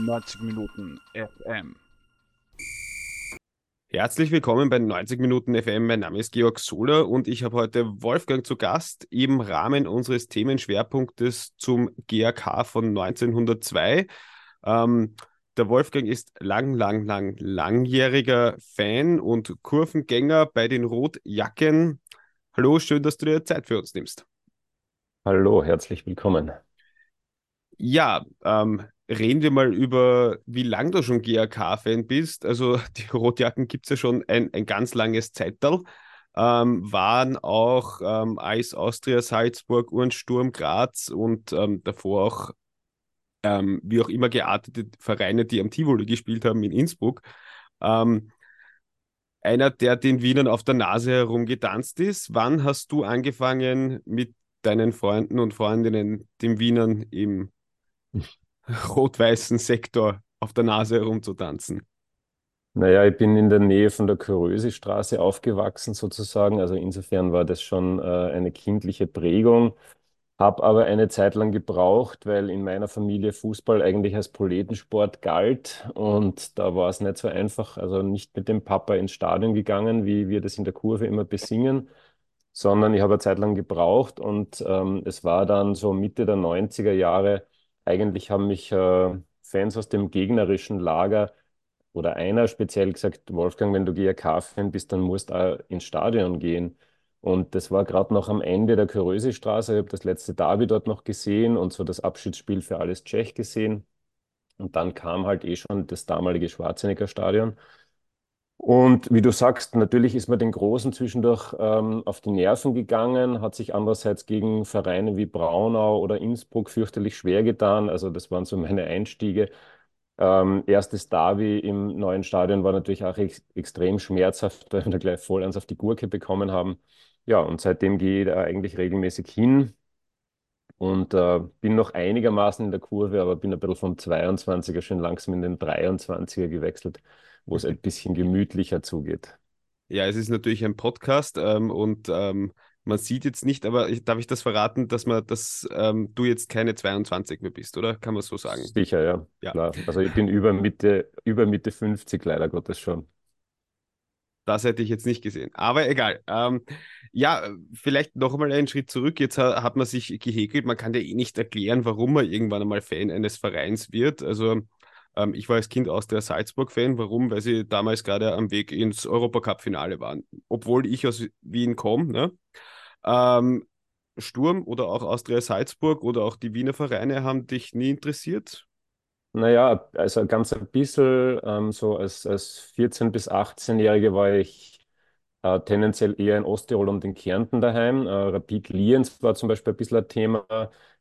90 Minuten FM. Herzlich willkommen bei 90 Minuten FM. Mein Name ist Georg Sohler und ich habe heute Wolfgang zu Gast im Rahmen unseres Themenschwerpunktes zum GAK von 1902. Ähm, der Wolfgang ist lang, lang, lang, langjähriger Fan und Kurvengänger bei den Rotjacken. Hallo, schön, dass du dir Zeit für uns nimmst. Hallo, herzlich willkommen. Ja, ähm, reden wir mal über, wie lang du schon GAK-Fan bist. Also die Rotjacken gibt es ja schon ein, ein ganz langes Zeitalter. Ähm, waren auch ähm, Eis Austria Salzburg, Uhrensturm Graz und ähm, davor auch ähm, wie auch immer geartete Vereine, die am Tivoli gespielt haben in Innsbruck. Ähm, einer, der den Wienern auf der Nase herumgetanzt ist. Wann hast du angefangen mit deinen Freunden und Freundinnen, den Wienern im rot-weißen Sektor auf der Nase herumzutanzen? Naja, ich bin in der Nähe von der Körösi-Straße aufgewachsen sozusagen. Also insofern war das schon äh, eine kindliche Prägung. Habe aber eine Zeit lang gebraucht, weil in meiner Familie Fußball eigentlich als Proletensport galt. Und da war es nicht so einfach, also nicht mit dem Papa ins Stadion gegangen, wie wir das in der Kurve immer besingen, sondern ich habe eine Zeit lang gebraucht. Und ähm, es war dann so Mitte der 90er Jahre, eigentlich haben mich äh, Fans aus dem gegnerischen Lager oder einer speziell gesagt, Wolfgang, wenn du GRK-Fan bist, dann musst du auch ins Stadion gehen. Und das war gerade noch am Ende der Körösi-Straße. Ich habe das letzte Derby dort noch gesehen und so das Abschiedsspiel für alles Tschech gesehen. Und dann kam halt eh schon das damalige Schwarzenegger Stadion. Und wie du sagst, natürlich ist man den Großen zwischendurch ähm, auf die Nerven gegangen, hat sich andererseits gegen Vereine wie Braunau oder Innsbruck fürchterlich schwer getan. Also das waren so meine Einstiege. Ähm, erstes Derby im neuen Stadion war natürlich auch ex extrem schmerzhaft, weil wir da gleich voll eins auf die Gurke bekommen haben. Ja, und seitdem gehe ich da eigentlich regelmäßig hin und äh, bin noch einigermaßen in der Kurve, aber bin ein bisschen vom 22er schon langsam in den 23er gewechselt wo es ein bisschen gemütlicher zugeht. Ja, es ist natürlich ein Podcast ähm, und ähm, man sieht jetzt nicht, aber ich, darf ich das verraten, dass man, dass ähm, du jetzt keine 22 mehr bist, oder? Kann man so sagen? Sicher, ja. ja. Klar. Also ich bin über Mitte, über Mitte 50 leider Gottes schon. Das hätte ich jetzt nicht gesehen. Aber egal. Ähm, ja, vielleicht noch einmal einen Schritt zurück. Jetzt hat man sich gehäkelt. Man kann ja eh nicht erklären, warum man irgendwann einmal Fan eines Vereins wird. Also ähm, ich war als Kind aus der Salzburg-Fan. Warum? Weil sie damals gerade am Weg ins Europacup-Finale waren. Obwohl ich aus Wien komme. Ne? Ähm, Sturm oder auch Austria Salzburg oder auch die Wiener Vereine haben dich nie interessiert? Naja, also ganz ein bisschen, ähm, so als, als 14- bis 18-Jährige war ich äh, tendenziell eher in Osttirol und in Kärnten daheim. Äh, Rapid Lienz war zum Beispiel ein bisschen ein Thema.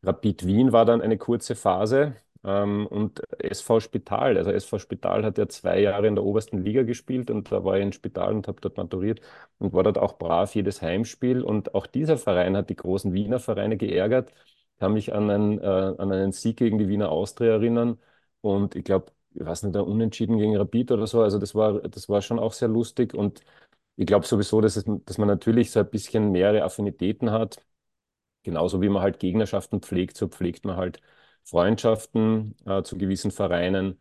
Rapid Wien war dann eine kurze Phase. Ähm, und SV Spital, also SV Spital hat ja zwei Jahre in der obersten Liga gespielt und da war ich in Spital und habe dort maturiert und war dort auch brav jedes Heimspiel. Und auch dieser Verein hat die großen Wiener Vereine geärgert. Ich kann mich an einen, äh, an einen Sieg gegen die Wiener Austria erinnern und ich glaube, ich weiß nicht, Unentschieden gegen Rapid oder so. Also das war, das war schon auch sehr lustig und ich glaube sowieso, dass, es, dass man natürlich so ein bisschen mehrere Affinitäten hat. Genauso wie man halt Gegnerschaften pflegt, so pflegt man halt Freundschaften äh, zu gewissen Vereinen.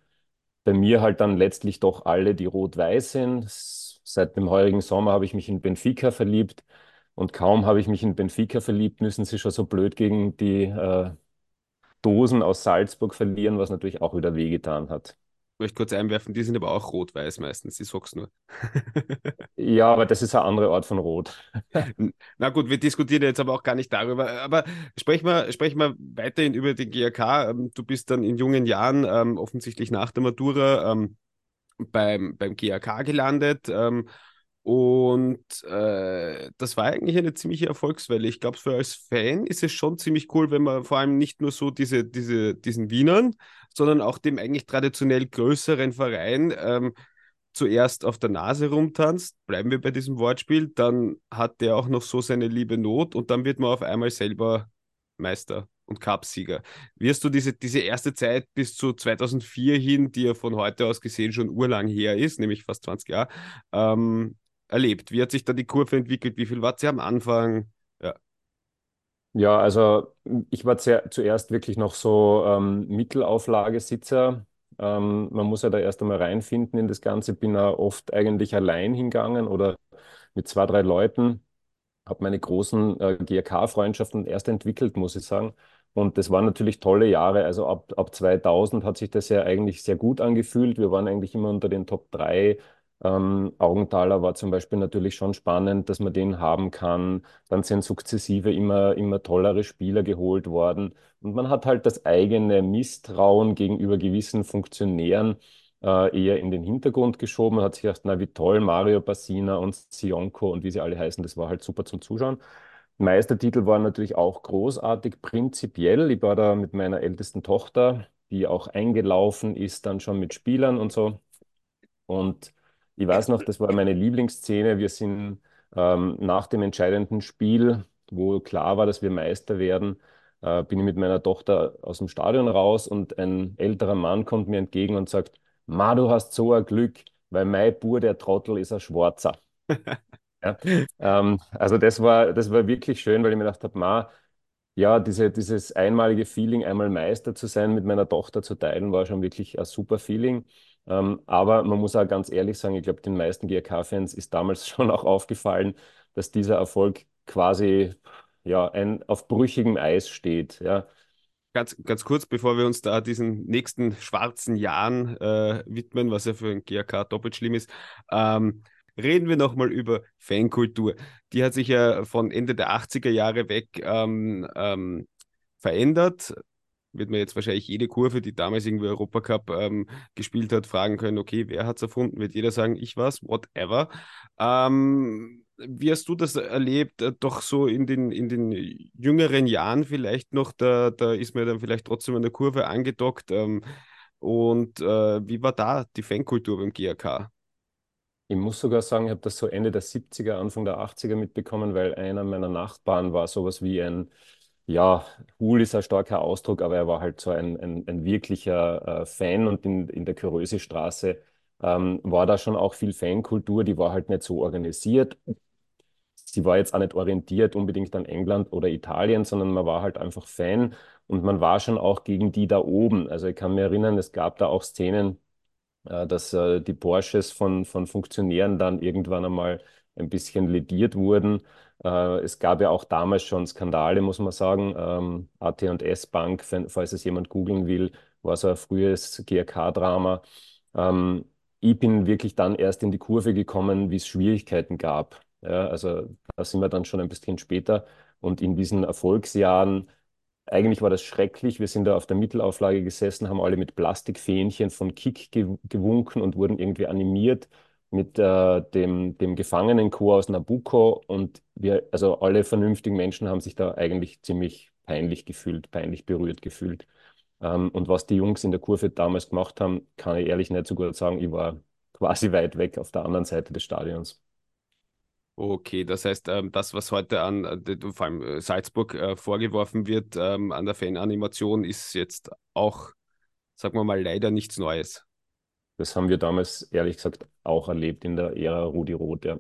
Bei mir halt dann letztlich doch alle, die rot-weiß sind. Seit dem heurigen Sommer habe ich mich in Benfica verliebt und kaum habe ich mich in Benfica verliebt, müssen sie schon so blöd gegen die äh, Dosen aus Salzburg verlieren, was natürlich auch wieder wehgetan hat möchte kurz einwerfen, die sind aber auch rot-weiß meistens, ich sag's nur. ja, aber das ist eine andere Art von Rot. Na gut, wir diskutieren jetzt aber auch gar nicht darüber. Aber sprechen wir, sprechen wir weiterhin über den GRK. Ähm, du bist dann in jungen Jahren, ähm, offensichtlich nach der Matura, ähm, beim, beim GRK gelandet. Ähm, und äh, das war eigentlich eine ziemliche Erfolgswelle. Ich glaube, für als Fan ist es schon ziemlich cool, wenn man vor allem nicht nur so diese, diese, diesen Wienern, sondern auch dem eigentlich traditionell größeren Verein ähm, zuerst auf der Nase rumtanzt. Bleiben wir bei diesem Wortspiel. Dann hat der auch noch so seine liebe Not und dann wird man auf einmal selber Meister und Cupsieger. Wirst du diese, diese erste Zeit bis zu 2004 hin, die ja von heute aus gesehen schon urlang her ist, nämlich fast 20 Jahre, ähm, erlebt? Wie hat sich da die Kurve entwickelt? Wie viel war sie am Anfang? Ja. Ja, also ich war zuerst wirklich noch so ähm, Mittelauflagesitzer Ähm, man muss ja da erst einmal reinfinden in das Ganze. Bin auch oft eigentlich allein hingegangen oder mit zwei, drei Leuten. Habe meine großen äh, GRK-Freundschaften erst entwickelt, muss ich sagen. Und das waren natürlich tolle Jahre. Also ab, ab 2000 hat sich das ja eigentlich sehr gut angefühlt. Wir waren eigentlich immer unter den Top 3 ähm, Augenthaler war zum Beispiel natürlich schon spannend, dass man den haben kann. Dann sind sukzessive immer, immer tollere Spieler geholt worden. Und man hat halt das eigene Misstrauen gegenüber gewissen Funktionären äh, eher in den Hintergrund geschoben. Man hat sich gedacht, na wie toll, Mario Bassina und Sionko und wie sie alle heißen, das war halt super zum Zuschauen. Meistertitel waren natürlich auch großartig, prinzipiell. Ich war da mit meiner ältesten Tochter, die auch eingelaufen ist, dann schon mit Spielern und so. Und ich weiß noch, das war meine Lieblingsszene. Wir sind ähm, nach dem entscheidenden Spiel, wo klar war, dass wir Meister werden, äh, bin ich mit meiner Tochter aus dem Stadion raus und ein älterer Mann kommt mir entgegen und sagt, Ma, du hast so ein Glück, weil mein Bur, der Trottel, ist ein Schwarzer. ja, ähm, also das war, das war wirklich schön, weil ich mir gedacht habe, Ma, ja, diese, dieses einmalige Feeling, einmal Meister zu sein, mit meiner Tochter zu teilen, war schon wirklich ein super Feeling. Ähm, aber man muss auch ganz ehrlich sagen, ich glaube, den meisten GRK-Fans ist damals schon auch aufgefallen, dass dieser Erfolg quasi ja, ein, auf brüchigem Eis steht. Ja. Ganz, ganz kurz, bevor wir uns da diesen nächsten schwarzen Jahren äh, widmen, was ja für ein GRK doppelt schlimm ist, ähm, reden wir nochmal über Fankultur. Die hat sich ja von Ende der 80er Jahre weg ähm, ähm, verändert. Wird man jetzt wahrscheinlich jede Kurve, die damals irgendwie Europacup ähm, gespielt hat, fragen können, okay, wer hat es erfunden? Wird jeder sagen, ich was, whatever. Ähm, wie hast du das erlebt? Äh, doch so in den, in den jüngeren Jahren vielleicht noch, da, da ist man dann vielleicht trotzdem an der Kurve angedockt. Ähm, und äh, wie war da die Fankultur beim GAK? Ich muss sogar sagen, ich habe das so Ende der 70er, Anfang der 80er mitbekommen, weil einer meiner Nachbarn war sowas wie ein, ja, Hul ist ein starker Ausdruck, aber er war halt so ein, ein, ein wirklicher äh, Fan und in, in der Köröse-Straße ähm, war da schon auch viel Fankultur, die war halt nicht so organisiert. Sie war jetzt auch nicht orientiert unbedingt an England oder Italien, sondern man war halt einfach Fan und man war schon auch gegen die da oben. Also ich kann mir erinnern, es gab da auch Szenen, äh, dass äh, die Porsches von, von Funktionären dann irgendwann einmal ein bisschen lediert wurden. Äh, es gab ja auch damals schon Skandale, muss man sagen. Ähm, AT&S Bank, falls es jemand googeln will, war so ein frühes GRK-Drama. Ähm, ich bin wirklich dann erst in die Kurve gekommen, wie es Schwierigkeiten gab. Ja, also da sind wir dann schon ein bisschen später. Und in diesen Erfolgsjahren eigentlich war das schrecklich. Wir sind da auf der Mittelauflage gesessen, haben alle mit Plastikfähnchen von Kick gewunken und wurden irgendwie animiert mit äh, dem, dem Gefangenenchor aus Nabucco. Und wir, also alle vernünftigen Menschen haben sich da eigentlich ziemlich peinlich gefühlt, peinlich berührt gefühlt. Ähm, und was die Jungs in der Kurve damals gemacht haben, kann ich ehrlich nicht so gut sagen. Ich war quasi weit weg auf der anderen Seite des Stadions. Okay, das heißt, ähm, das, was heute an äh, vor allem äh, Salzburg äh, vorgeworfen wird, ähm, an der Fananimation, ist jetzt auch, sagen wir mal, leider nichts Neues. Das haben wir damals, ehrlich gesagt, auch erlebt in der Ära Rudi Roth, ja.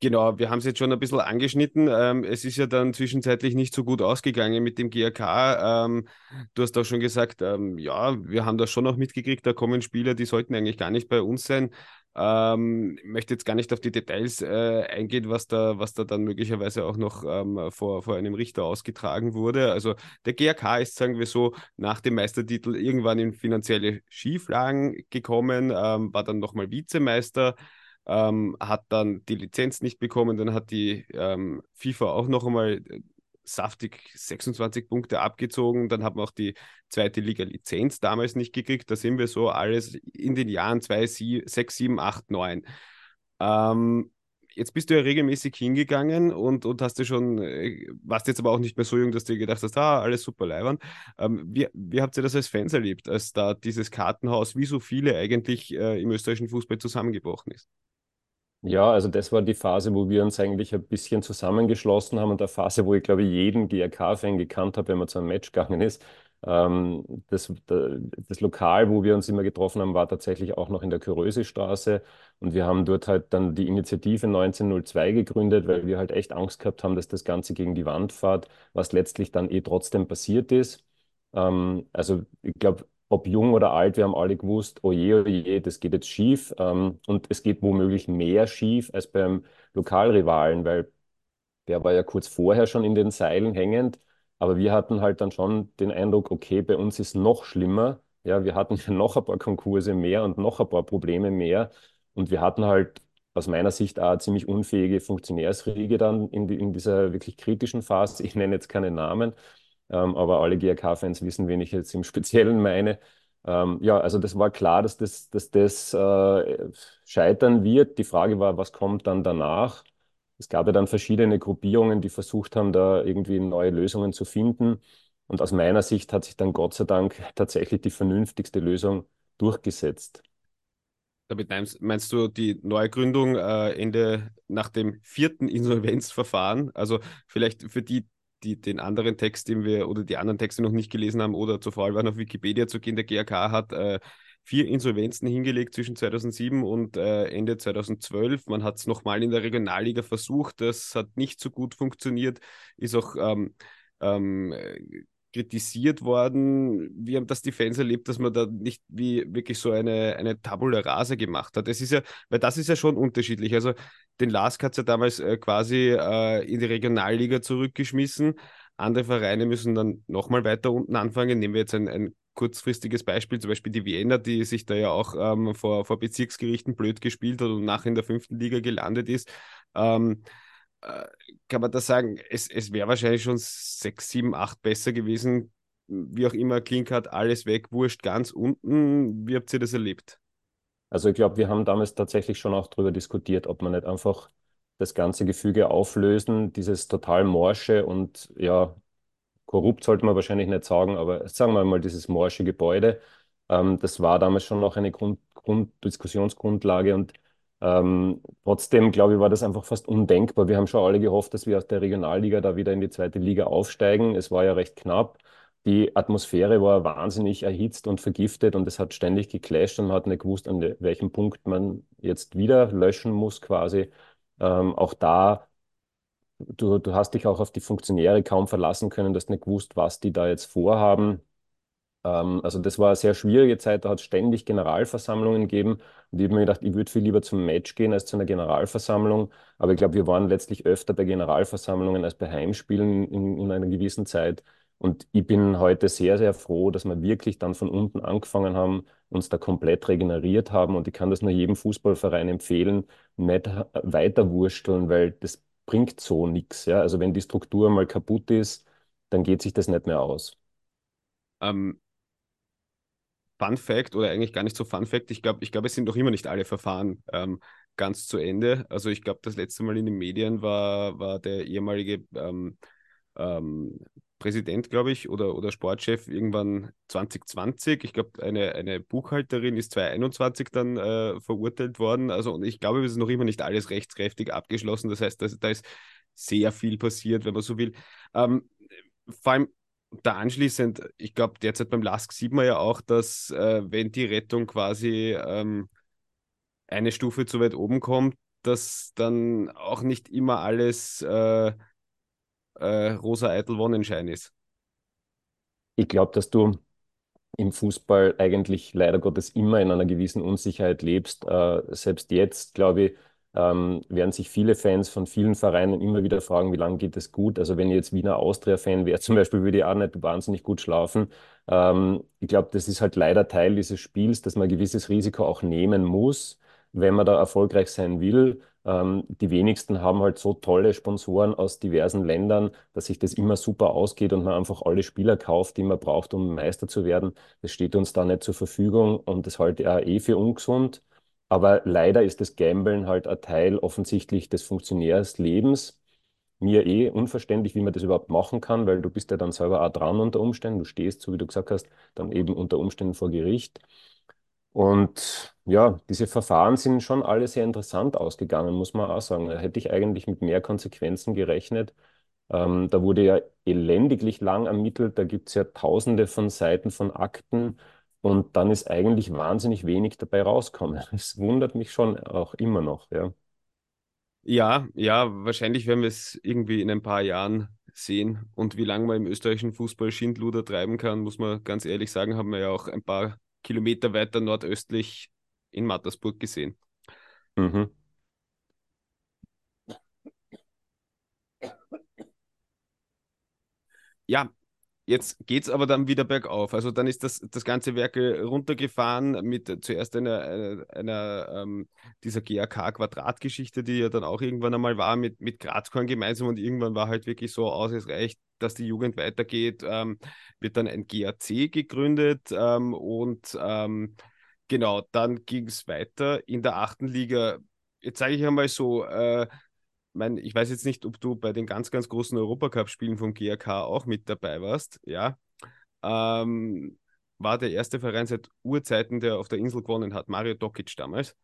Genau, wir haben es jetzt schon ein bisschen angeschnitten. Ähm, es ist ja dann zwischenzeitlich nicht so gut ausgegangen mit dem GRK. Ähm, du hast auch schon gesagt, ähm, ja, wir haben das schon noch mitgekriegt, da kommen Spieler, die sollten eigentlich gar nicht bei uns sein. Ähm, ich möchte jetzt gar nicht auf die Details äh, eingehen, was da, was da dann möglicherweise auch noch ähm, vor, vor einem Richter ausgetragen wurde. Also der GRK ist, sagen wir so, nach dem Meistertitel irgendwann in finanzielle Schieflagen gekommen, ähm, war dann nochmal Vizemeister. Ähm, hat dann die Lizenz nicht bekommen, dann hat die ähm, FIFA auch noch einmal äh, saftig 26 Punkte abgezogen. Dann haben wir auch die zweite Liga-Lizenz damals nicht gekriegt. Da sind wir so alles in den Jahren 2, 6, 7, 8, 9. Ähm, jetzt bist du ja regelmäßig hingegangen und, und hast du schon, äh, warst jetzt aber auch nicht mehr so jung, dass du dir gedacht hast, ah, alles super leibern. Ähm, wie, wie habt ihr das als Fans erlebt, als da dieses Kartenhaus, wie so viele eigentlich äh, im österreichischen Fußball zusammengebrochen ist? Ja, also das war die Phase, wo wir uns eigentlich ein bisschen zusammengeschlossen haben und der Phase, wo ich glaube, jeden GRK-Fan gekannt habe, wenn man zu einem Match gegangen ist. Ähm, das, das Lokal, wo wir uns immer getroffen haben, war tatsächlich auch noch in der Körösestraße und wir haben dort halt dann die Initiative 1902 gegründet, weil wir halt echt Angst gehabt haben, dass das Ganze gegen die Wand fährt, was letztlich dann eh trotzdem passiert ist. Ähm, also ich glaube, ob jung oder alt, wir haben alle gewusst, oh je, oh das geht jetzt schief. Ähm, und es geht womöglich mehr schief als beim Lokalrivalen, weil der war ja kurz vorher schon in den Seilen hängend. Aber wir hatten halt dann schon den Eindruck, okay, bei uns ist noch schlimmer. Ja, wir hatten noch ein paar Konkurse mehr und noch ein paar Probleme mehr. Und wir hatten halt aus meiner Sicht auch ziemlich unfähige Funktionärsriege dann in, in dieser wirklich kritischen Phase. Ich nenne jetzt keine Namen, ähm, aber alle GRK-Fans wissen, wen ich jetzt im Speziellen meine. Ähm, ja, also das war klar, dass das, dass das äh, scheitern wird. Die Frage war, was kommt dann danach? Es gab ja dann verschiedene Gruppierungen, die versucht haben, da irgendwie neue Lösungen zu finden. Und aus meiner Sicht hat sich dann Gott sei Dank tatsächlich die vernünftigste Lösung durchgesetzt. Damit meinst du die Neugründung äh, Ende nach dem vierten Insolvenzverfahren? Also vielleicht für die, die den anderen Text, den wir oder die anderen Texte noch nicht gelesen haben oder zur Fall waren, auf Wikipedia zu gehen, der GRK hat äh, vier Insolvenzen hingelegt zwischen 2007 und äh, Ende 2012. Man hat es nochmal in der Regionalliga versucht, das hat nicht so gut funktioniert, ist auch ähm, ähm, kritisiert worden. Wie haben das die Fans erlebt, dass man da nicht wie wirklich so eine, eine Tabula Rasa gemacht hat? Das ist ja, weil das ist ja schon unterschiedlich. Also den Lask hat es ja damals äh, quasi äh, in die Regionalliga zurückgeschmissen. Andere Vereine müssen dann nochmal weiter unten anfangen. Nehmen wir jetzt ein, ein kurzfristiges Beispiel, zum Beispiel die Vienna, die sich da ja auch ähm, vor, vor Bezirksgerichten blöd gespielt hat und nachher in der fünften Liga gelandet ist. Ähm, äh, kann man da sagen, es, es wäre wahrscheinlich schon sechs, sieben, acht besser gewesen. Wie auch immer, Klink hat alles weg, wurscht ganz unten. Wie habt ihr das erlebt? Also ich glaube, wir haben damals tatsächlich schon auch darüber diskutiert, ob man nicht einfach das ganze Gefüge auflösen, dieses total morsche und ja, korrupt sollte man wahrscheinlich nicht sagen, aber sagen wir mal dieses morsche Gebäude, ähm, das war damals schon noch eine Grund, Grund, Diskussionsgrundlage und ähm, trotzdem, glaube ich, war das einfach fast undenkbar. Wir haben schon alle gehofft, dass wir aus der Regionalliga da wieder in die zweite Liga aufsteigen. Es war ja recht knapp. Die Atmosphäre war wahnsinnig erhitzt und vergiftet und es hat ständig geclasht und man hat nicht gewusst, an welchem Punkt man jetzt wieder löschen muss quasi. Ähm, auch da du, du hast dich auch auf die Funktionäre kaum verlassen können, du hast nicht gewusst, was die da jetzt vorhaben. Ähm, also das war eine sehr schwierige Zeit, da hat es ständig Generalversammlungen gegeben und ich habe mir gedacht, ich würde viel lieber zum Match gehen als zu einer Generalversammlung. Aber ich glaube, wir waren letztlich öfter bei Generalversammlungen als bei Heimspielen in, in einer gewissen Zeit. Und ich bin heute sehr, sehr froh, dass wir wirklich dann von unten angefangen haben, uns da komplett regeneriert haben. Und ich kann das nur jedem Fußballverein empfehlen, nicht weiter wursteln, weil das bringt so nichts. Ja? Also wenn die Struktur mal kaputt ist, dann geht sich das nicht mehr aus. Ähm, Fun Fact oder eigentlich gar nicht so Fun Fact, ich glaube, ich glaub, es sind noch immer nicht alle Verfahren ähm, ganz zu Ende. Also ich glaube, das letzte Mal in den Medien war, war der ehemalige ähm, ähm, Präsident, glaube ich, oder, oder Sportchef irgendwann 2020. Ich glaube, eine, eine Buchhalterin ist 2021 dann äh, verurteilt worden. Also und ich glaube, es ist noch immer nicht alles rechtskräftig abgeschlossen. Das heißt, da ist sehr viel passiert, wenn man so will. Ähm, vor allem da anschließend, ich glaube, derzeit beim LASK sieht man ja auch, dass äh, wenn die Rettung quasi ähm, eine Stufe zu weit oben kommt, dass dann auch nicht immer alles äh, äh, rosa Eitel Wonnenschein ist. Ich glaube, dass du im Fußball eigentlich leider Gottes immer in einer gewissen Unsicherheit lebst. Äh, selbst jetzt, glaube ich, ähm, werden sich viele Fans von vielen Vereinen immer wieder fragen, wie lange geht es gut. Also wenn ich jetzt Wiener Austria-Fan wäre, zum Beispiel, würde ich auch nicht wahnsinnig gut schlafen. Ähm, ich glaube, das ist halt leider Teil dieses Spiels, dass man ein gewisses Risiko auch nehmen muss, wenn man da erfolgreich sein will. Ähm, die wenigsten haben halt so tolle Sponsoren aus diversen Ländern, dass sich das immer super ausgeht und man einfach alle Spieler kauft, die man braucht, um Meister zu werden. Das steht uns da nicht zur Verfügung und das halte ich auch eh für ungesund. Aber leider ist das Gambeln halt ein Teil offensichtlich des Funktionärslebens. Mir eh unverständlich, wie man das überhaupt machen kann, weil du bist ja dann selber auch dran unter Umständen. Du stehst, so wie du gesagt hast, dann eben unter Umständen vor Gericht. Und ja, diese Verfahren sind schon alle sehr interessant ausgegangen, muss man auch sagen. Da hätte ich eigentlich mit mehr Konsequenzen gerechnet. Ähm, da wurde ja elendiglich lang ermittelt, da gibt es ja tausende von Seiten von Akten und dann ist eigentlich wahnsinnig wenig dabei rausgekommen. Es wundert mich schon auch immer noch, ja. Ja, ja, wahrscheinlich werden wir es irgendwie in ein paar Jahren sehen. Und wie lange man im österreichischen Fußball Schindluder treiben kann, muss man ganz ehrlich sagen, haben wir ja auch ein paar Kilometer weiter nordöstlich in Mattersburg gesehen. Mhm. Ja, Jetzt geht es aber dann wieder bergauf. Also dann ist das, das ganze Werk runtergefahren mit zuerst einer, einer, einer ähm, dieser GAK-Quadratgeschichte, die ja dann auch irgendwann einmal war mit, mit Grazkorn gemeinsam und irgendwann war halt wirklich so aus, es reicht, dass die Jugend weitergeht, ähm, wird dann ein GAC gegründet ähm, und ähm, genau, dann ging es weiter in der achten Liga. Jetzt sage ich einmal so, äh, mein, ich weiß jetzt nicht, ob du bei den ganz, ganz großen Europacup-Spielen vom GRK auch mit dabei warst, ja. Ähm, war der erste Verein seit Urzeiten, der auf der Insel gewonnen hat, Mario Dokic damals,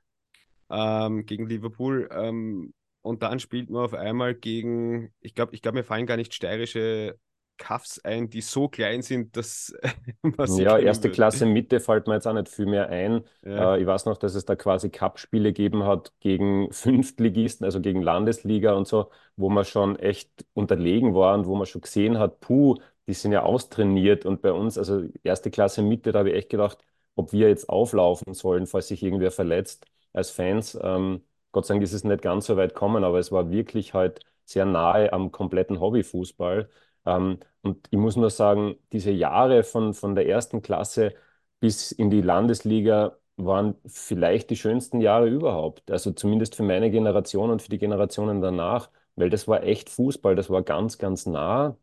ähm, gegen Liverpool. Ähm, und dann spielt man auf einmal gegen, ich glaube, ich glaube, mir fallen gar nicht steirische Cuffs ein, die so klein sind, dass man Ja, erste wird. Klasse Mitte fällt mir jetzt auch nicht viel mehr ein. Ja. Äh, ich weiß noch, dass es da quasi Cup-Spiele gegeben hat gegen Fünftligisten, also gegen Landesliga und so, wo man schon echt unterlegen war und wo man schon gesehen hat, puh, die sind ja austrainiert und bei uns, also erste Klasse Mitte, da habe ich echt gedacht, ob wir jetzt auflaufen sollen, falls sich irgendwer verletzt als Fans. Ähm, Gott sei Dank ist es nicht ganz so weit gekommen, aber es war wirklich halt sehr nahe am kompletten Hobbyfußball. Ähm, und ich muss nur sagen, diese Jahre von, von der ersten Klasse bis in die Landesliga waren vielleicht die schönsten Jahre überhaupt. Also zumindest für meine Generation und für die Generationen danach, weil das war echt Fußball, das war ganz, ganz nah.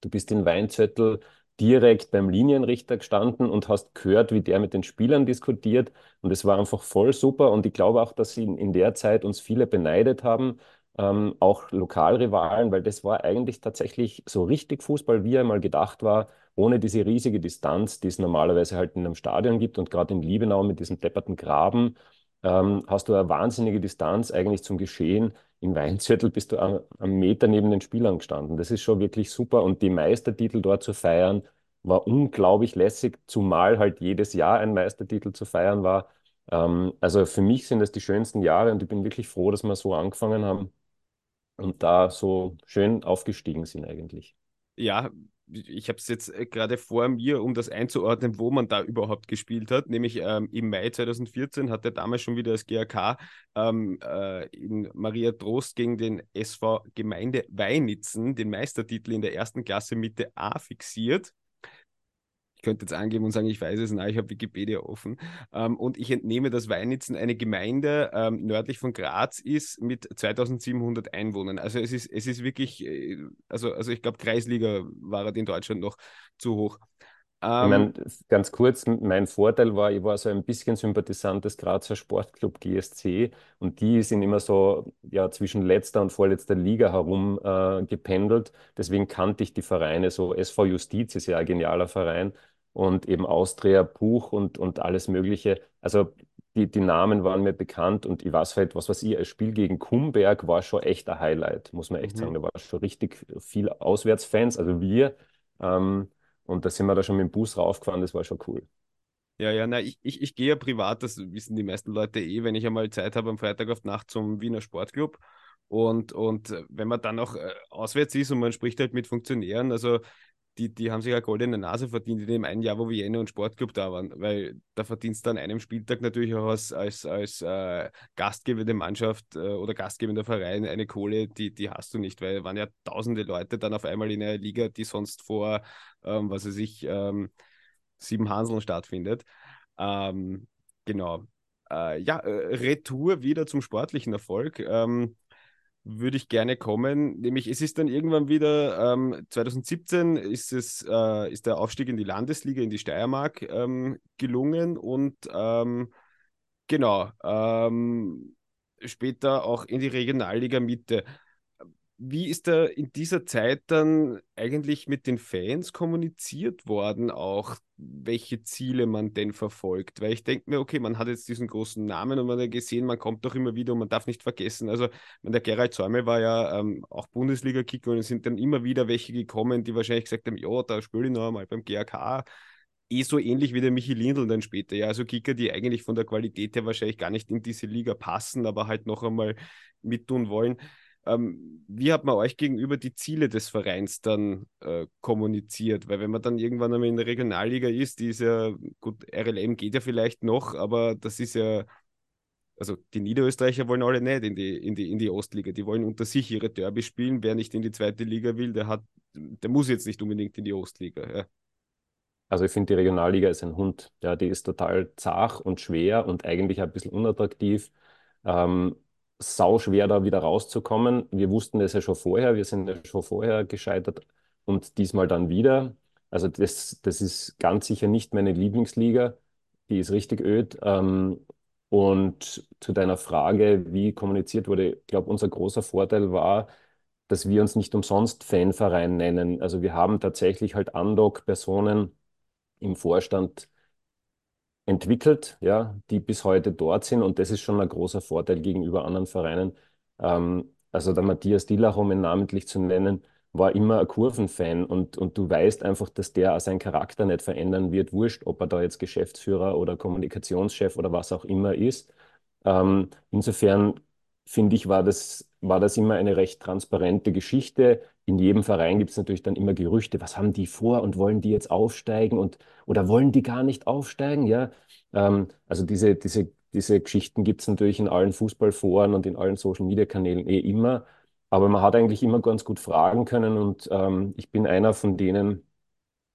Du bist in Weinzettel direkt beim Linienrichter gestanden und hast gehört, wie der mit den Spielern diskutiert. Und es war einfach voll super. Und ich glaube auch, dass in, in der Zeit uns viele beneidet haben, ähm, auch Lokalrivalen, weil das war eigentlich tatsächlich so richtig Fußball, wie er mal gedacht war, ohne diese riesige Distanz, die es normalerweise halt in einem Stadion gibt und gerade in Liebenau mit diesem depperten Graben ähm, hast du eine wahnsinnige Distanz eigentlich zum Geschehen. In Weinzürtel bist du am, am Meter neben den Spielern gestanden. Das ist schon wirklich super und die Meistertitel dort zu feiern, war unglaublich lässig, zumal halt jedes Jahr ein Meistertitel zu feiern war. Ähm, also für mich sind das die schönsten Jahre und ich bin wirklich froh, dass wir so angefangen haben und da so schön aufgestiegen sind eigentlich. Ja, ich habe es jetzt äh, gerade vor mir, um das einzuordnen, wo man da überhaupt gespielt hat. Nämlich ähm, im Mai 2014 hat er damals schon wieder das GAK ähm, äh, in Maria Trost gegen den SV Gemeinde Weinitzen den Meistertitel in der ersten Klasse Mitte A fixiert könnte jetzt angeben und sagen, ich weiß es, nein, ich habe Wikipedia offen. Ähm, und ich entnehme, dass Weinitzen eine Gemeinde ähm, nördlich von Graz ist mit 2700 Einwohnern. Also es ist, es ist wirklich, äh, also, also ich glaube, Kreisliga war in Deutschland noch zu hoch. Ich meine, ähm, ganz kurz, mein Vorteil war, ich war so ein bisschen Sympathisant des Grazer Sportclub GSC und die sind immer so ja, zwischen letzter und vorletzter Liga herum äh, gependelt. Deswegen kannte ich die Vereine, so SV Justiz ist ja ein genialer Verein und eben Austria, Buch und, und alles Mögliche. Also die, die Namen waren mir bekannt und ich weiß halt, was weiß ich, ein Spiel gegen Kumberg war schon echt ein Highlight, muss man echt mhm. sagen. Da war schon richtig viel Auswärtsfans, also wir. Ähm, und da sind wir da schon mit dem Bus raufgefahren, das war schon cool. Ja, ja, na, ich, ich, ich gehe ja privat, das wissen die meisten Leute eh, wenn ich einmal Zeit habe am Freitag auf Nacht zum Wiener Sportclub. Und, und wenn man dann auch äh, auswärts ist und man spricht halt mit Funktionären, also die, die haben sich eine goldene Nase verdient in dem einen Jahr, wo Vienna und Sportclub da waren, weil da verdienst du an einem Spieltag natürlich auch als, als, als äh, gastgebende Mannschaft äh, oder gastgebender Verein eine Kohle, die, die hast du nicht, weil waren ja tausende Leute dann auf einmal in einer Liga, die sonst vor, ähm, was weiß ich, ähm, sieben Hanseln stattfindet. Ähm, genau. Äh, ja, äh, Retour wieder zum sportlichen Erfolg. Ähm, würde ich gerne kommen. Nämlich, es ist dann irgendwann wieder, ähm, 2017 ist, es, äh, ist der Aufstieg in die Landesliga, in die Steiermark ähm, gelungen und ähm, genau, ähm, später auch in die Regionalliga Mitte wie ist da in dieser Zeit dann eigentlich mit den Fans kommuniziert worden, auch welche Ziele man denn verfolgt? Weil ich denke mir, okay, man hat jetzt diesen großen Namen und man hat gesehen, man kommt doch immer wieder und man darf nicht vergessen, also der Gerald Zäumel war ja ähm, auch Bundesliga-Kicker und es sind dann immer wieder welche gekommen, die wahrscheinlich gesagt haben, ja, da spiele ich noch einmal beim GAK. Eh so ähnlich wie der Michi Lindl dann später. Ja, also Kicker, die eigentlich von der Qualität her wahrscheinlich gar nicht in diese Liga passen, aber halt noch einmal mittun wollen. Ähm, wie hat man euch gegenüber die Ziele des Vereins dann äh, kommuniziert? Weil wenn man dann irgendwann einmal in der Regionalliga ist, die ist ja, gut, RLM geht ja vielleicht noch, aber das ist ja, also die Niederösterreicher wollen alle nicht in die, in die, in die Ostliga. Die wollen unter sich ihre Derby spielen. Wer nicht in die zweite Liga will, der hat, der muss jetzt nicht unbedingt in die Ostliga. Ja. Also ich finde, die Regionalliga ist ein Hund. Ja, die ist total zart und schwer und eigentlich ein bisschen unattraktiv. Ähm, sau schwer, da wieder rauszukommen. Wir wussten das ja schon vorher, wir sind ja schon vorher gescheitert und diesmal dann wieder. Also das, das ist ganz sicher nicht meine Lieblingsliga. Die ist richtig öd. Ähm, und zu deiner Frage, wie kommuniziert wurde, ich glaube, unser großer Vorteil war, dass wir uns nicht umsonst Fanverein nennen. Also wir haben tatsächlich halt Andock-Personen im Vorstand entwickelt, ja, die bis heute dort sind. Und das ist schon ein großer Vorteil gegenüber anderen Vereinen. Ähm, also der Matthias Dillach, um ihn namentlich zu nennen, war immer ein Kurvenfan und, und du weißt einfach, dass der seinen Charakter nicht verändern wird, wurscht, ob er da jetzt Geschäftsführer oder Kommunikationschef oder was auch immer ist. Ähm, insofern finde ich, war das, war das immer eine recht transparente Geschichte. In jedem Verein gibt es natürlich dann immer Gerüchte, was haben die vor und wollen die jetzt aufsteigen und oder wollen die gar nicht aufsteigen? Ja, ähm, also diese, diese, diese Geschichten gibt es natürlich in allen Fußballforen und in allen Social Media Kanälen eh immer. Aber man hat eigentlich immer ganz gut fragen können und ähm, ich bin einer von denen,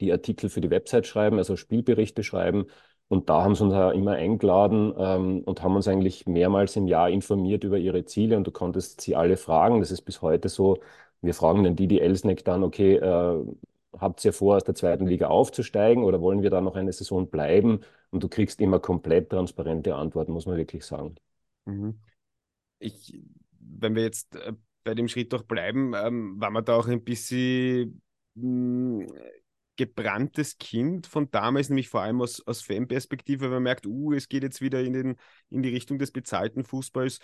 die Artikel für die Website schreiben, also Spielberichte schreiben und da haben sie uns auch immer eingeladen ähm, und haben uns eigentlich mehrmals im Jahr informiert über ihre Ziele und du konntest sie alle fragen. Das ist bis heute so. Wir fragen den Didi Elsneck dann, okay, äh, habt ihr vor, aus der zweiten Liga aufzusteigen oder wollen wir da noch eine Saison bleiben? Und du kriegst immer komplett transparente Antworten, muss man wirklich sagen. Mhm. Ich, wenn wir jetzt äh, bei dem Schritt doch bleiben, ähm, war man da auch ein bisschen mh, hm, gebranntes Kind von damals, nämlich vor allem aus, aus Fanperspektive, weil man merkt, uh, es geht jetzt wieder in, den, in die Richtung des bezahlten Fußballs.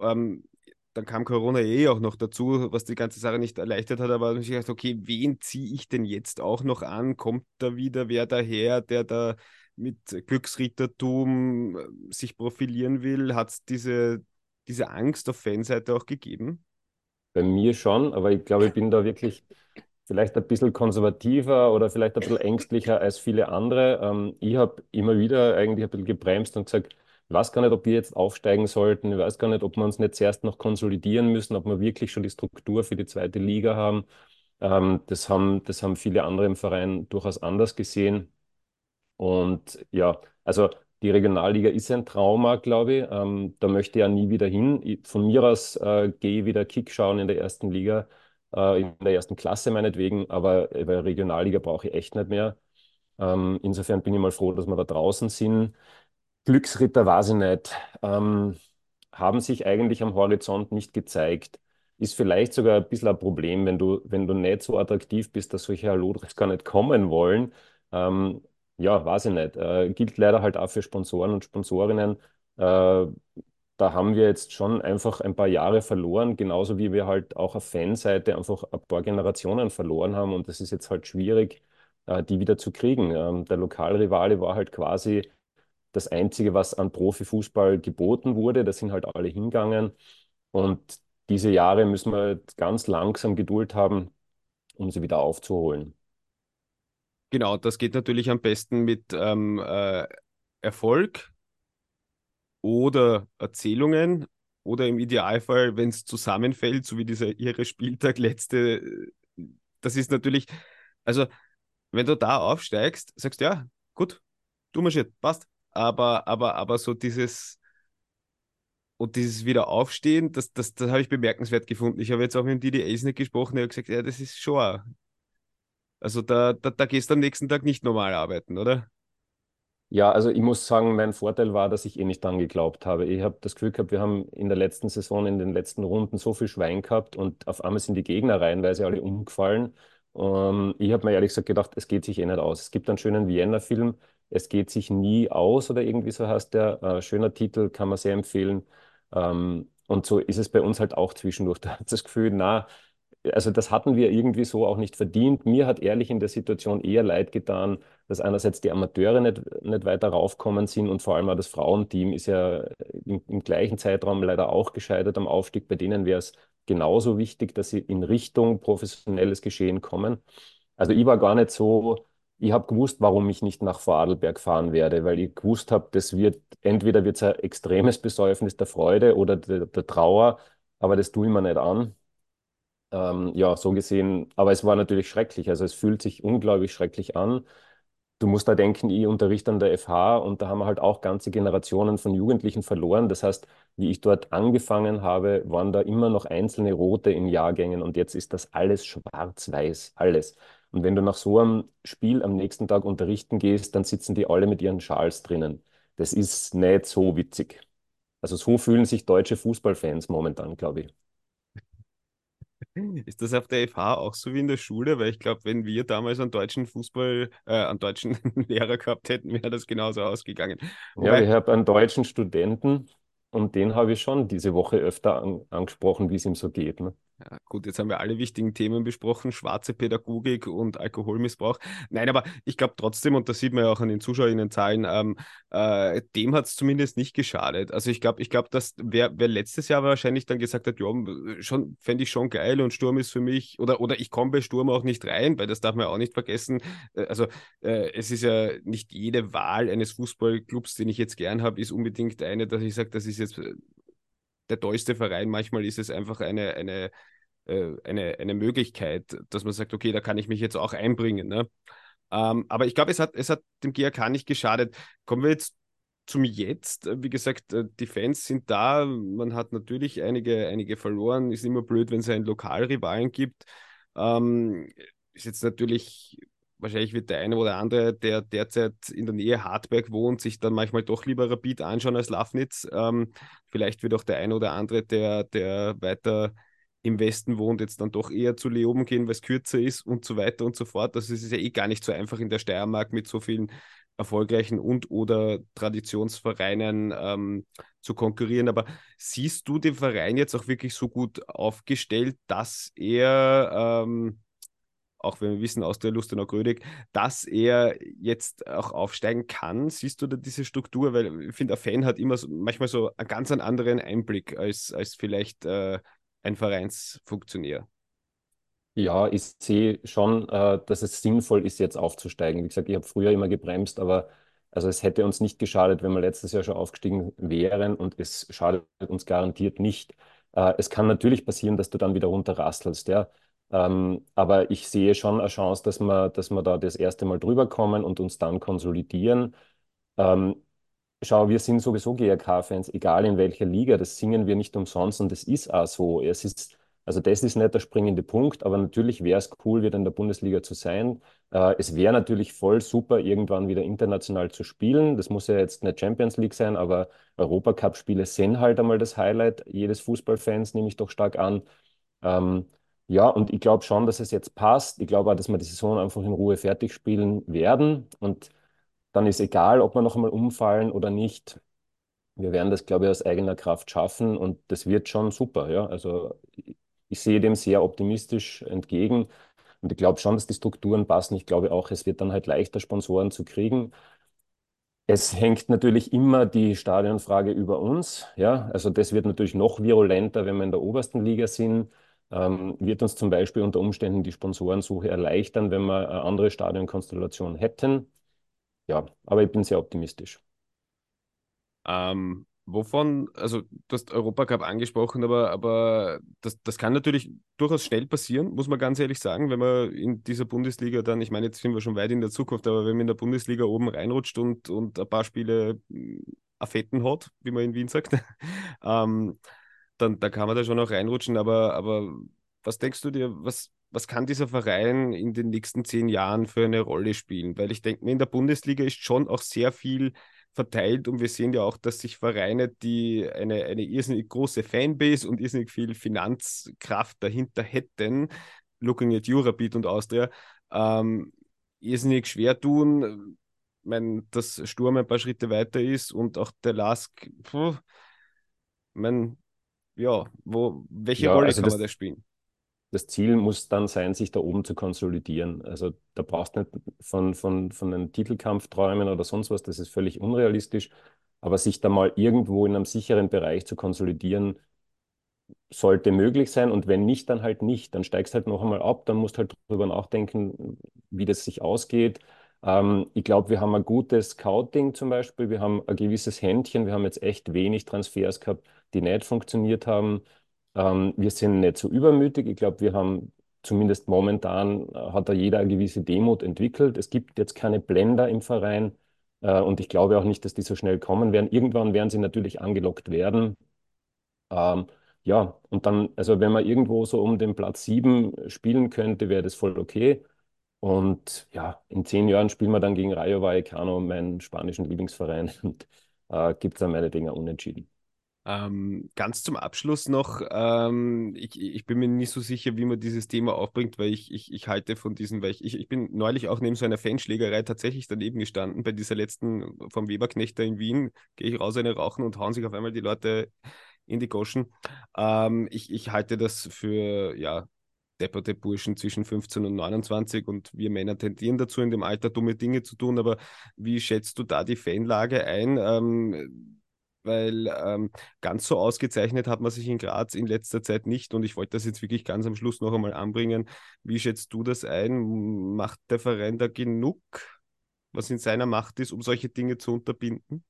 Ähm, dann kam Corona eh auch noch dazu, was die ganze Sache nicht erleichtert hat, aber ich dachte, okay, wen ziehe ich denn jetzt auch noch an? Kommt da wieder wer daher, der da mit Glücksrittertum äh, sich profilieren will? Hat es diese, diese Angst auf Fanseite auch gegeben? Bei mir schon, aber ich glaube, ich bin da wirklich vielleicht ein bisschen konservativer oder vielleicht ein bisschen ängstlicher als viele andere. Ähm, ich habe immer wieder eigentlich ein bisschen gebremst und gesagt, ich weiß gar nicht, ob wir jetzt aufsteigen sollten. Ich weiß gar nicht, ob wir uns nicht zuerst noch konsolidieren müssen, ob wir wirklich schon die Struktur für die zweite Liga haben. Ähm, das haben, das haben viele andere im Verein durchaus anders gesehen. Und ja, also die Regionalliga ist ein Trauma, glaube ich. Ähm, da möchte ich ja nie wieder hin. Von mir aus äh, gehe ich wieder Kick schauen in der ersten Liga äh, in der ersten Klasse meinetwegen, aber bei der Regionalliga brauche ich echt nicht mehr. Ähm, insofern bin ich mal froh, dass wir da draußen sind. Glücksritter weiß ich nicht. Ähm, haben sich eigentlich am Horizont nicht gezeigt. Ist vielleicht sogar ein bisschen ein Problem, wenn du, wenn du nicht so attraktiv bist, dass solche Halodres gar nicht kommen wollen. Ähm, ja, weiß ich nicht. Äh, gilt leider halt auch für Sponsoren und Sponsorinnen. Äh, da haben wir jetzt schon einfach ein paar Jahre verloren, genauso wie wir halt auch auf Fanseite einfach ein paar Generationen verloren haben. Und das ist jetzt halt schwierig, äh, die wieder zu kriegen. Ähm, der Lokalrivale war halt quasi das Einzige, was an Profifußball geboten wurde. Da sind halt alle hingegangen. Und diese Jahre müssen wir halt ganz langsam Geduld haben, um sie wieder aufzuholen. Genau, das geht natürlich am besten mit ähm, äh, Erfolg, oder Erzählungen oder im Idealfall, wenn es zusammenfällt, so wie dieser ihre Spieltag letzte, das ist natürlich, also wenn du da aufsteigst, sagst du, ja, gut, du marschiert, passt. Aber, aber, aber so dieses und dieses Wiederaufstehen, das, das, das habe ich bemerkenswert gefunden. Ich habe jetzt auch mit dem Didi Elsnick gesprochen, der hat gesagt, ja, das ist schon. Also da, da, da gehst du am nächsten Tag nicht normal arbeiten, oder? Ja, also ich muss sagen, mein Vorteil war, dass ich eh nicht dran geglaubt habe. Ich habe das Gefühl gehabt, wir haben in der letzten Saison, in den letzten Runden so viel Schwein gehabt und auf einmal sind die Gegner reihenweise alle umgefallen. Ähm, ich habe mir ehrlich gesagt gedacht, es geht sich eh nicht aus. Es gibt einen schönen Vienna-Film, es geht sich nie aus oder irgendwie so heißt der. Äh, schöner Titel, kann man sehr empfehlen. Ähm, und so ist es bei uns halt auch zwischendurch. Da hat das Gefühl, na, also das hatten wir irgendwie so auch nicht verdient. Mir hat ehrlich in der Situation eher leid getan, dass einerseits die Amateure nicht, nicht weiter raufkommen sind und vor allem auch das Frauenteam ist ja im, im gleichen Zeitraum leider auch gescheitert am Aufstieg. Bei denen wäre es genauso wichtig, dass sie in Richtung professionelles Geschehen kommen. Also ich war gar nicht so, ich habe gewusst, warum ich nicht nach Vorarlberg fahren werde, weil ich gewusst habe, das wird, entweder wird es ein extremes Besäufnis der Freude oder der, der Trauer, aber das tue ich mir nicht an. Ähm, ja, so gesehen, aber es war natürlich schrecklich. Also es fühlt sich unglaublich schrecklich an. Du musst da denken, ich unterrichte an der FH und da haben wir halt auch ganze Generationen von Jugendlichen verloren. Das heißt, wie ich dort angefangen habe, waren da immer noch einzelne Rote in Jahrgängen und jetzt ist das alles schwarz-weiß, alles. Und wenn du nach so einem Spiel am nächsten Tag unterrichten gehst, dann sitzen die alle mit ihren Schals drinnen. Das ist nicht so witzig. Also so fühlen sich deutsche Fußballfans momentan, glaube ich. Ist das auf der FH auch so wie in der Schule? Weil ich glaube, wenn wir damals einen deutschen Fußball, äh, einen deutschen Lehrer gehabt hätten, wäre das genauso ausgegangen. Ja, ich habe einen deutschen Studenten und den habe ich schon diese Woche öfter an, angesprochen, wie es ihm so geht. Ne? Ja, gut, jetzt haben wir alle wichtigen Themen besprochen, schwarze Pädagogik und Alkoholmissbrauch. Nein, aber ich glaube trotzdem, und das sieht man ja auch an den Zuschauerinnenzahlen, ähm, äh, dem hat es zumindest nicht geschadet. Also ich glaube, ich glaube, dass wer, wer letztes Jahr wahrscheinlich dann gesagt hat, ja, schon fände ich schon geil und Sturm ist für mich, oder, oder ich komme bei Sturm auch nicht rein, weil das darf man auch nicht vergessen. Äh, also äh, es ist ja nicht jede Wahl eines Fußballclubs, den ich jetzt gern habe, ist unbedingt eine, dass ich sage, das ist jetzt der tollste Verein. Manchmal ist es einfach eine, eine, äh, eine, eine Möglichkeit, dass man sagt, okay, da kann ich mich jetzt auch einbringen. Ne? Ähm, aber ich glaube, es hat, es hat dem GRK nicht geschadet. Kommen wir jetzt zum Jetzt. Wie gesagt, äh, die Fans sind da. Man hat natürlich einige, einige verloren. Ist immer blöd, wenn es einen Lokalrivalen gibt. Ähm, ist jetzt natürlich wahrscheinlich wird der eine oder andere, der derzeit in der Nähe Hartberg wohnt, sich dann manchmal doch lieber Rapid anschauen als Lafnitz. Ähm, vielleicht wird auch der eine oder andere, der, der weiter im Westen wohnt, jetzt dann doch eher zu Leoben gehen, weil es kürzer ist und so weiter und so fort. Das ist ja eh gar nicht so einfach in der Steiermark mit so vielen erfolgreichen und oder Traditionsvereinen ähm, zu konkurrieren. Aber siehst du den Verein jetzt auch wirklich so gut aufgestellt, dass er ähm, auch wenn wir wissen, aus der Lustenau Grödig, dass er jetzt auch aufsteigen kann. Siehst du da diese Struktur? Weil ich finde, ein Fan hat immer so, manchmal so einen ganz anderen Einblick als, als vielleicht äh, ein Vereinsfunktionär. Ja, ich sehe schon, äh, dass es sinnvoll ist, jetzt aufzusteigen. Wie gesagt, ich habe früher immer gebremst, aber also es hätte uns nicht geschadet, wenn wir letztes Jahr schon aufgestiegen wären und es schadet uns garantiert nicht. Äh, es kann natürlich passieren, dass du dann wieder runterrasselst, ja. Ähm, aber ich sehe schon eine Chance, dass wir, dass wir da das erste Mal drüber kommen und uns dann konsolidieren. Ähm, schau, wir sind sowieso GRK-Fans, egal in welcher Liga, das singen wir nicht umsonst und das ist auch so. Es ist, also das ist nicht der springende Punkt, aber natürlich wäre es cool, wieder in der Bundesliga zu sein. Äh, es wäre natürlich voll super, irgendwann wieder international zu spielen. Das muss ja jetzt nicht Champions League sein, aber Europacup-Spiele sind halt einmal das Highlight jedes Fußballfans, nehme ich doch stark an. Ähm, ja, und ich glaube schon, dass es jetzt passt. Ich glaube auch, dass wir die Saison einfach in Ruhe fertig spielen werden. Und dann ist egal, ob wir noch einmal umfallen oder nicht. Wir werden das, glaube ich, aus eigener Kraft schaffen und das wird schon super. Ja? Also ich sehe dem sehr optimistisch entgegen. Und ich glaube schon, dass die Strukturen passen. Ich glaube auch, es wird dann halt leichter, Sponsoren zu kriegen. Es hängt natürlich immer die Stadionfrage über uns. Ja, also das wird natürlich noch virulenter, wenn wir in der obersten Liga sind ähm, wird uns zum Beispiel unter Umständen die Sponsorensuche erleichtern, wenn wir eine andere Stadionkonstellation hätten. Ja, aber ich bin sehr optimistisch. Ähm, wovon, also du hast Europacup angesprochen, aber, aber das, das kann natürlich durchaus schnell passieren, muss man ganz ehrlich sagen, wenn man in dieser Bundesliga dann, ich meine, jetzt sind wir schon weit in der Zukunft, aber wenn man in der Bundesliga oben reinrutscht und, und ein paar Spiele hm, Affetten hat, wie man in Wien sagt, ähm, dann da kann man da schon auch reinrutschen. Aber, aber was denkst du dir, was, was kann dieser Verein in den nächsten zehn Jahren für eine Rolle spielen? Weil ich denke mir, in der Bundesliga ist schon auch sehr viel verteilt und wir sehen ja auch, dass sich Vereine, die eine, eine irrsinnig große Fanbase und irrsinnig viel Finanzkraft dahinter hätten, looking at Eurobeat und Austria, ähm, irrsinnig schwer tun. Ich meine, dass Sturm ein paar Schritte weiter ist und auch der Lask, puh, ich meine, ja, wo, welche ja, Rolle also kann das, man da spielen? das Ziel muss dann sein, sich da oben zu konsolidieren. Also da brauchst du nicht von, von, von einem Titelkampf träumen oder sonst was, das ist völlig unrealistisch. Aber sich da mal irgendwo in einem sicheren Bereich zu konsolidieren, sollte möglich sein. Und wenn nicht, dann halt nicht. Dann steigst halt noch einmal ab, dann musst halt drüber nachdenken, wie das sich ausgeht. Ähm, ich glaube, wir haben ein gutes Scouting zum Beispiel. Wir haben ein gewisses Händchen. Wir haben jetzt echt wenig Transfers gehabt, die nicht funktioniert haben. Ähm, wir sind nicht so übermütig. Ich glaube, wir haben zumindest momentan äh, hat da jeder eine gewisse Demut entwickelt. Es gibt jetzt keine Blender im Verein. Äh, und ich glaube auch nicht, dass die so schnell kommen werden. Irgendwann werden sie natürlich angelockt werden. Ähm, ja, und dann, also wenn man irgendwo so um den Platz 7 spielen könnte, wäre das voll okay. Und ja, in zehn Jahren spielen wir dann gegen Rayo Vallecano, meinen spanischen Lieblingsverein, und äh, gibt es dann meine Dinger unentschieden. Ähm, ganz zum Abschluss noch, ähm, ich, ich bin mir nicht so sicher, wie man dieses Thema aufbringt, weil ich, ich, ich halte von diesen, weil ich, ich, bin neulich auch neben so einer Fanschlägerei tatsächlich daneben gestanden, bei dieser letzten vom Weberknechter in Wien, gehe ich raus eine rauchen und hauen sich auf einmal die Leute in die Goschen. Ähm, ich, ich halte das für, ja, depperte Burschen zwischen 15 und 29 und wir Männer tendieren dazu, in dem Alter dumme Dinge zu tun, aber wie schätzt du da die Fanlage ein? Weil ähm, ganz so ausgezeichnet hat man sich in Graz in letzter Zeit nicht und ich wollte das jetzt wirklich ganz am Schluss noch einmal anbringen. Wie schätzt du das ein? Macht der Verein da genug, was in seiner Macht ist, um solche Dinge zu unterbinden?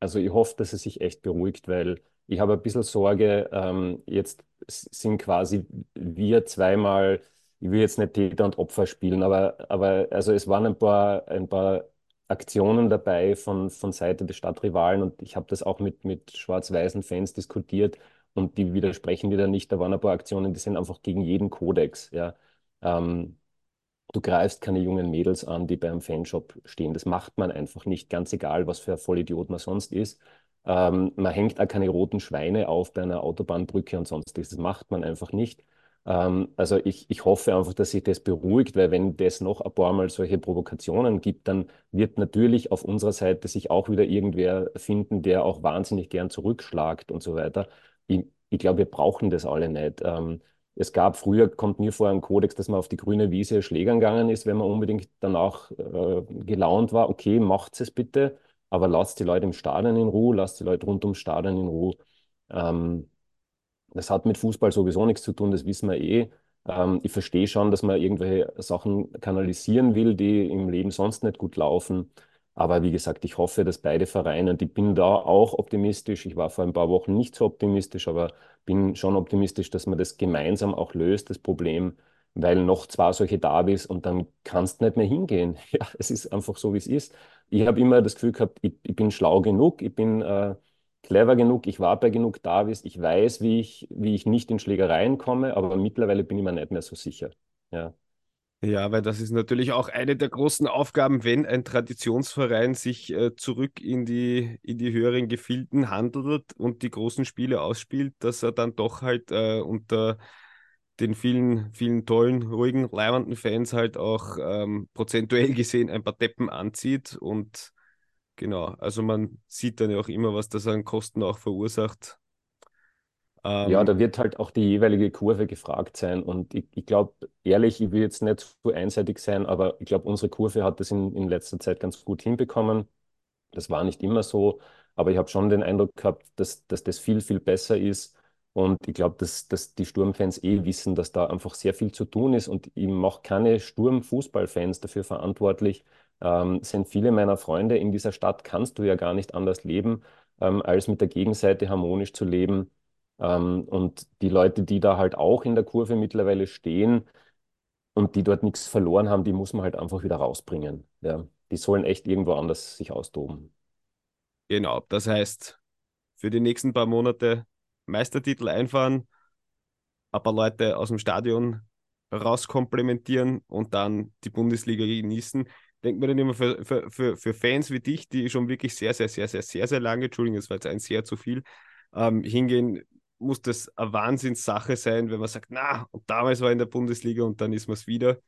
Also ich hoffe, dass es sich echt beruhigt, weil ich habe ein bisschen Sorge, ähm, jetzt sind quasi wir zweimal, ich will jetzt nicht Täter und Opfer spielen, aber, aber also es waren ein paar, ein paar Aktionen dabei von, von Seite des Stadtrivalen und ich habe das auch mit, mit schwarz-weißen Fans diskutiert und die widersprechen da nicht. Da waren ein paar Aktionen, die sind einfach gegen jeden Kodex. Ja. Ähm, du greifst keine jungen Mädels an, die beim Fanshop stehen. Das macht man einfach nicht, ganz egal, was für ein Vollidiot man sonst ist. Ähm, man hängt auch keine roten Schweine auf bei einer Autobahnbrücke und sonstiges. Das macht man einfach nicht. Ähm, also ich, ich hoffe einfach, dass sich das beruhigt, weil wenn das noch ein paar Mal solche Provokationen gibt, dann wird natürlich auf unserer Seite sich auch wieder irgendwer finden, der auch wahnsinnig gern zurückschlagt und so weiter. Ich, ich glaube, wir brauchen das alle nicht. Ähm, es gab früher, kommt mir vor, ein Kodex, dass man auf die grüne Wiese schlägern gegangen ist, wenn man unbedingt danach äh, gelaunt war. Okay, macht es bitte, aber lasst die Leute im Stadion in Ruhe, lasst die Leute rund ums Stadion in Ruhe. Ähm, das hat mit Fußball sowieso nichts zu tun, das wissen wir eh. Ähm, ich verstehe schon, dass man irgendwelche Sachen kanalisieren will, die im Leben sonst nicht gut laufen. Aber wie gesagt, ich hoffe, dass beide Vereine, und ich bin da auch optimistisch, ich war vor ein paar Wochen nicht so optimistisch, aber bin schon optimistisch, dass man das gemeinsam auch löst, das Problem, weil noch zwei solche Davis und dann kannst du nicht mehr hingehen. Ja, es ist einfach so, wie es ist. Ich habe immer das Gefühl gehabt, ich, ich bin schlau genug, ich bin äh, clever genug, ich war bei genug Davis, ich weiß, wie ich, wie ich nicht in Schlägereien komme, aber mittlerweile bin ich mir nicht mehr so sicher. Ja. Ja, weil das ist natürlich auch eine der großen Aufgaben, wenn ein Traditionsverein sich äh, zurück in die, in die höheren Gefilden handelt und die großen Spiele ausspielt, dass er dann doch halt äh, unter den vielen, vielen tollen, ruhigen, leibenden Fans halt auch ähm, prozentuell gesehen ein paar Deppen anzieht und Genau, also man sieht dann ja auch immer, was das an Kosten auch verursacht. Ja, Ähm, da wird halt auch die jeweilige Kurve gefragt sein. Und ich, ich glaube, ehrlich, ich will jetzt nicht zu einseitig sein, aber ich glaube, unsere Kurve hat das in, in letzter Zeit ganz gut hinbekommen. Das war nicht immer so, aber ich habe schon den Eindruck gehabt, dass, dass das viel, viel besser ist. Und ich glaube, dass, dass die Sturmfans eh wissen, dass da einfach sehr viel zu tun ist. Und ich mache keine Sturm-Fußballfans dafür verantwortlich. Ähm, sind viele meiner Freunde in dieser Stadt, kannst du ja gar nicht anders leben, ähm, als mit der Gegenseite harmonisch zu leben. Ähm, und die Leute, die da halt auch in der Kurve mittlerweile stehen und die dort nichts verloren haben, die muss man halt einfach wieder rausbringen. Ja. Die sollen echt irgendwo anders sich austoben. genau, das heißt, für die nächsten paar Monate Meistertitel einfahren, ein paar Leute aus dem Stadion rauskomplementieren und dann die Bundesliga genießen. Denkt man dann immer für, für, für, für Fans wie dich, die schon wirklich sehr, sehr, sehr, sehr, sehr, sehr lange, Entschuldigung, das war jetzt ein sehr zu viel, ähm, hingehen, muss das eine Wahnsinnssache sein, wenn man sagt, na, und damals war in der Bundesliga und dann ist man es wieder.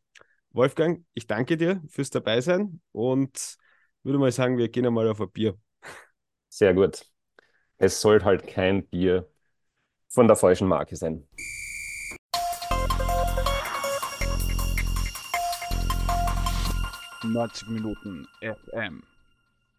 Wolfgang, ich danke dir fürs Dabeisein und würde mal sagen, wir gehen einmal auf ein Bier. Sehr gut. Es soll halt kein Bier von der falschen Marke sein. 90 Minuten FM.